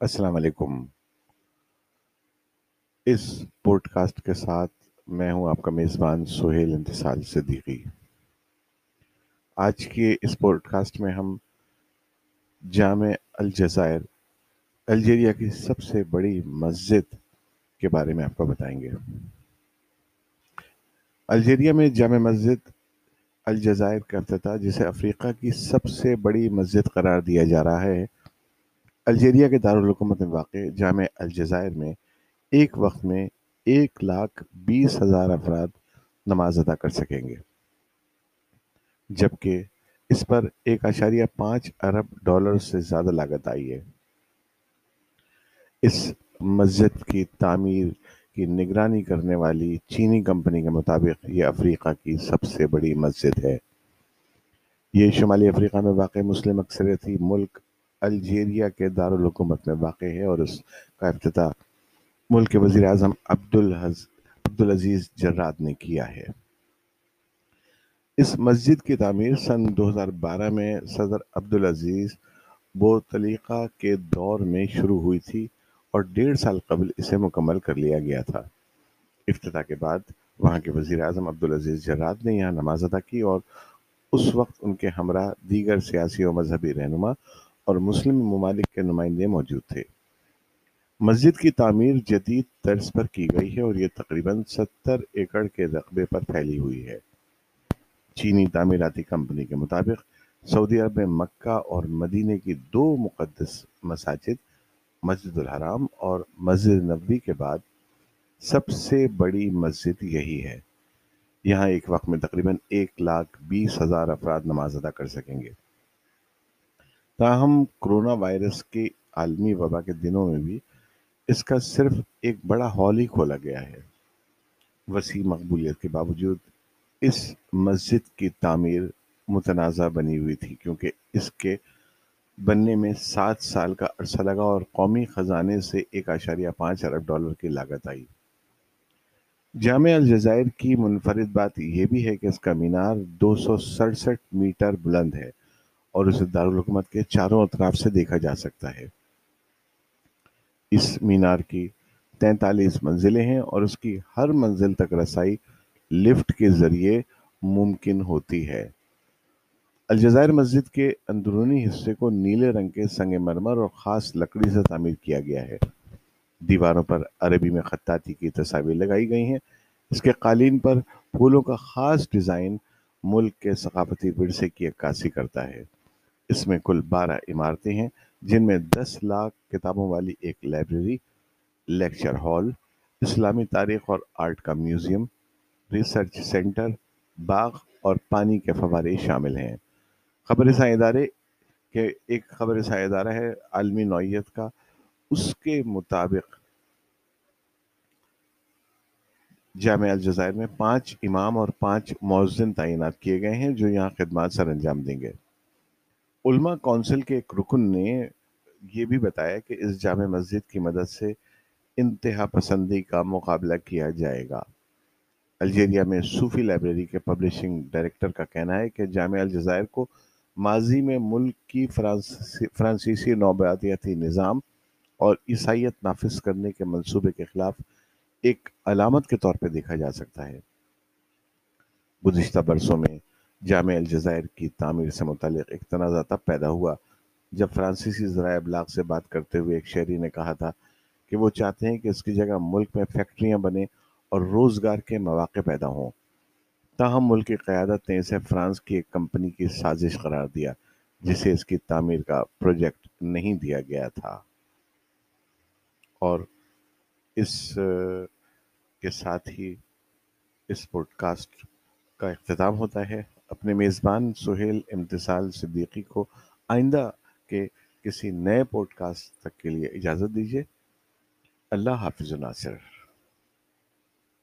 السلام علیکم۔ اس pod cost کے ساتھ میں ہوں آپ کا میزبان سہیل انتصال صدیقی۔ آج کے اس پوڈ کاسٹ میں ہم جامع الجزائر، الجیریا کی سب سے بڑی مسجد کے بارے میں آپ کو بتائیں گے۔ الجیریا میں جامع مسجد الجزائر کا افتتاح، جسے افریقہ کی سب سے بڑی مسجد قرار دیا جا رہا ہے الجیریا کے دارالحکومت میں واقع جامع الجزائر میں ایک وقت میں ایک لاکھ بیس ہزار افراد نماز ادا کر سکیں گے۔ جبکہ اس پر ایک اشاریہ پانچ ارب ڈالر سے زیادہ لاگت آئی ہے۔ اس مسجد کی تعمیر کی نگرانی کرنے والی چینی کمپنی کے مطابق یہ افریقہ کی سب سے بڑی مسجد ہے۔ یہ شمالی افریقہ میں واقع مسلم اکثریتی ملک الجیریا کے دارالحکومت میں واقع ہے اور اس کا افتتاح ملک کے وزیر اعظم عبدالعزیز جراد نے کیا ہے۔ اس مسجد کی تعمیر سن دو ہزار بارہ میں صدر عبدالعزیز بوتلیقہ کے دور میں شروع ہوئی تھی اور ڈیڑھ سال قبل اسے مکمل کر لیا گیا تھا۔ افتتاح کے بعد وہاں کے وزیر اعظم عبدالعزیز جراد نے یہاں نماز ادا کی اور اس وقت ان کے ہمراہ دیگر سیاسی و مذہبی رہنما اور مسلم ممالک کے نمائندے موجود تھے۔ مسجد کی تعمیر جدید طرز پر کی گئی ہے اور یہ تقریباً ستر ایکڑ کے رقبے پر پھیلی ہوئی ہے۔ چینی تعمیراتی کمپنی کے مطابق، سعودی عرب میں مکہ اور مدینے کی دو مقدس مساجد، مسجد الحرام اور مسجد نبوی کے بعد سب سے بڑی مسجد یہی ہے۔ یہاں ایک وقت میں تقریباً ایک لاکھ بیس ہزار افراد نماز ادا کر سکیں گے۔ تاہم، کرونا وائرس کے عالمی وبا کے دنوں میں بھی اس کا صرف ایک بڑا ہال ہی کھولا گیا ہے۔ وسیع مقبولیت کے باوجود اس مسجد کی تعمیر متنازع بنی ہوئی تھی، کیونکہ اس کے بننے میں سات سال کا عرصہ لگا اور قومی خزانے سے ایک اشاریہ پانچ ارب ڈالر کی لاگت آئی۔ جامع الجزائر کی منفرد بات یہ بھی ہے کہ اس کا مینار دو سو سڑسٹھ میٹر بلند ہے۔ اور اسے دارالحکومت کے چاروں اطراف سے دیکھا جا سکتا ہے۔ اس مینار کی تینتالیس منزلیں ہیں اور اس کی ہر منزل تک رسائی لفٹ کے ذریعے ممکن ہوتی ہے۔ الجزائر مسجد کے اندرونی حصے کو نیلے رنگ کے سنگ مرمر اور خاص لکڑی سے تعمیر کیا گیا ہے۔ دیواروں پر عربی میں خطاطی کی تصاویر لگائی گئی ہیں۔ اس کے قالین پر پھولوں کا خاص ڈیزائن ملک کے ثقافتی ورثے کی عکاسی کرتا ہے۔ اس میں کل بارہ عمارتیں ہیں، جن میں دس لاکھ کتابوں والی ایک لائبریری، لیکچر ہال، اسلامی تاریخ اور آرٹ کا میوزیم، ریسرچ سینٹر، باغ اور پانی کے فوارے شامل ہیں۔ خبر سائیں ادارے کے ایک خبر سائیں ادارہ ہے، عالمی نوعیت کا۔ اس کے مطابق جامع الجزائر میں پانچ امام اور پانچ مؤذن تعینات کیے گئے ہیں، جو یہاں خدمات سر انجام دیں گے۔ علماء کونسل کے ایک رکن نے یہ بھی بتایا کہ اس جامع مسجد کی مدد سے انتہا پسندی کا مقابلہ کیا جائے گا۔ الجیریا میں صوفی لائبریری کے پبلشنگ ڈائریکٹر کا کہنا ہے کہ جامع الجزائر کو ماضی میں ملک کی فرانسیسی نوبیاتیاتی نظام اور عیسائیت نافذ کرنے کے منصوبے کے خلاف ایک علامت کے طور پہ دیکھا جا سکتا ہے۔ گزشتہ برسوں میں جامع الجزائر کی تعمیر سے متعلق ایک تنازع تب پیدا ہوا۔ جب فرانسیسی ذرائع ابلاغ سے بات کرتے ہوئے ایک شہری نے کہا تھا کہ وہ چاہتے ہیں کہ اس کی جگہ ملک میں فیکٹریاں بنے اور روزگار کے مواقع پیدا ہوں۔ تاہم، ملک کی قیادت نے اسے فرانس کی ایک کمپنی کی سازش قرار دیا، جسے اس کی تعمیر کا پروجیکٹ نہیں دیا گیا تھا۔ اور اس کے ساتھ ہی اس پوڈ کاسٹ کا اختتام ہوتا ہے۔ اپنے میزبان سہیل امتصال صدیقی کو آئندہ کے کسی نئے پوڈ کاسٹ تک کے لیے اجازت دیجیے اللہ حافظ ناصر۔